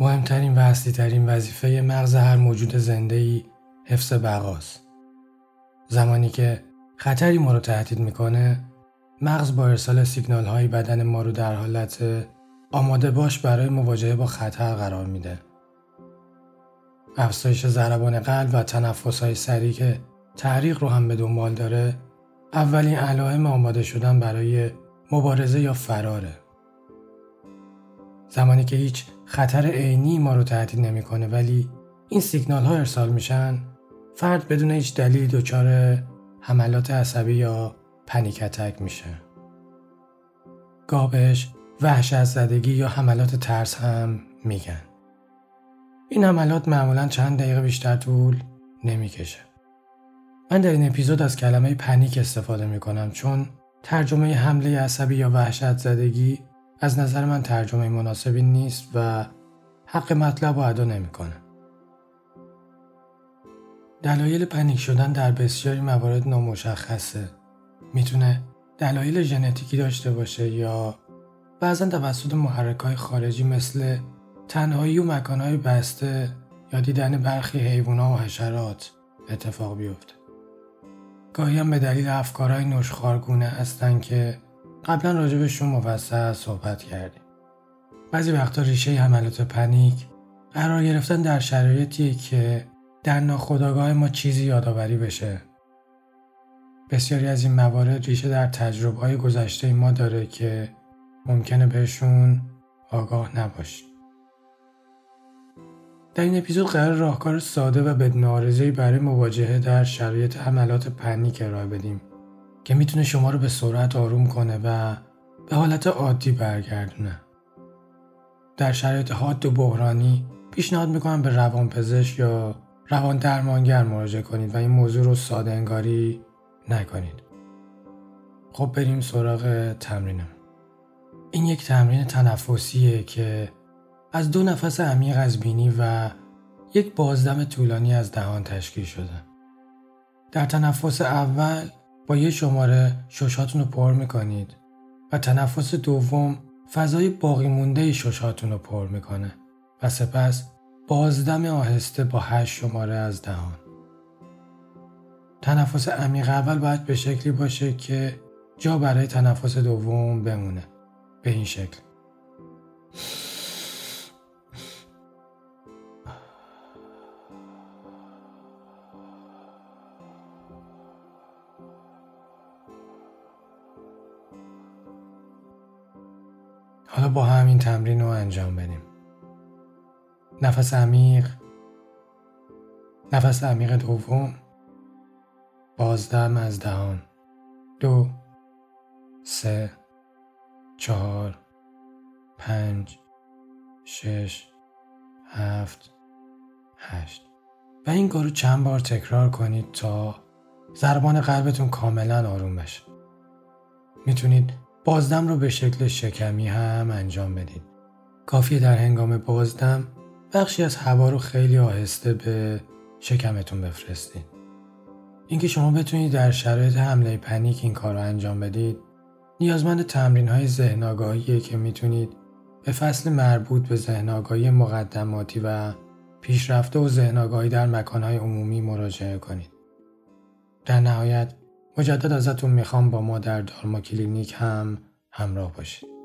مهمترین و اصلی ترین وظیفه مغز هر موجود زنده ای حفظ بقاست. زمانی که خطری ما رو تهدید می‌کنه مغز با ارسال سیگنال های بدن ما رو در حالت آماده باش برای مواجهه با خطر قرار میده. افزایش ضربان قلب و تنفس های سریع که تحریق رو هم به دنبال داره اولین علائم آماده شدن برای مبارزه یا فراره. زمانی که هیچ خطر عینی ما رو تهدید نمی‌کنه ولی این سیگنال ها ارسال میشن فرد بدون هیچ دلیل دچار حملات عصبی یا پنیک میشه. گاه بهش وحشت زدگی یا حملات ترس هم میگن. این حملات معمولا چند دقیقه بیشتر طول نمی‌کشه. من در این اپیزود از کلمه پنیک استفاده می‌کنم چون ترجمه حمله عصبی یا وحشت زدگی از نظر من ترجمه مناسبی نیست و حق مطلب رو ادا نمی‌کنه. دلایل پنیک شدن در بسیاری موارد نامشخصه. می‌تونه دلایل ژنتیکی داشته باشه یا بعضا توسط محرک های خارجی مثل تنهایی و مکانهای بسته یا دیدن برخی حیوانات و حشرات اتفاق بیفته. گاهی هم به دلیل افکارهای نشخارگونه هستن که قبلا راجبشون مفصل صحبت کردیم. بعضی وقتا ریشه حملات پنیک قرار گرفتن در شرایطی که در ناخودآگاه ما چیزی یادآوری بشه. بسیاری از این موارد ریشه در تجربه های گذشته ما داره که ممکنه بهشون آگاه نباشیم. در این اپیزود قرار راهکار ساده و بدون برای مواجهه در شرایط حملات پنیک ارائه بدیم که می‌تونه شما رو به سرعت آروم کنه و به حالت عادی برگردونه. در شرایط حاد و بحرانی پیشنهاد می‌کنم به روانپزشک یا روان درمانگر مراجعه کنید و این موضوع رو ساده انگاری نکنید. خب بریم سراغ تمرینم. این یک تمرین تنفسیه که از دو نفس عمیق از بینی و یک بازدم طولانی از دهان تشکیل شده. در تنفس اول با یه شماره ششاتون رو پر می‌کنید و تنفس دوم فضای باقی مونده ششاتون رو پر می‌کنه و سپس بازدم آهسته با هشت شماره از دهان. تنفس عمیق اول باید به شکلی باشه که جا برای تنفس دوم بمونه. به این شکل. حالا با همین تمرین رو انجام بدیم. نفس عمیق. نفس عمیق دوم. بازدم از دهان. دو. سه. چهار. پنج. شش. هفت. هشت. و این کارو چند بار تکرار کنید تا ضربان قلبتون کاملا آروم بشه. می‌تونید بازدم رو به شکل شکمی هم انجام بدید. کافیه در هنگام بازدم بخشی از هوا رو خیلی آهسته به شکمتون بفرستید. اینکه شما بتونید در شرایط حمله پنیک این کار رو انجام بدید نیازمند تمرین های ذهن که می‌تونید به فصل مربوط به ذهن مقدماتی و پیشرفته و ذهن در مکانهای عمومی مراجعه کنید. در نهایت مجدد ازتون می‌خوام با ما در دارما کلینیک هم همراه باشید.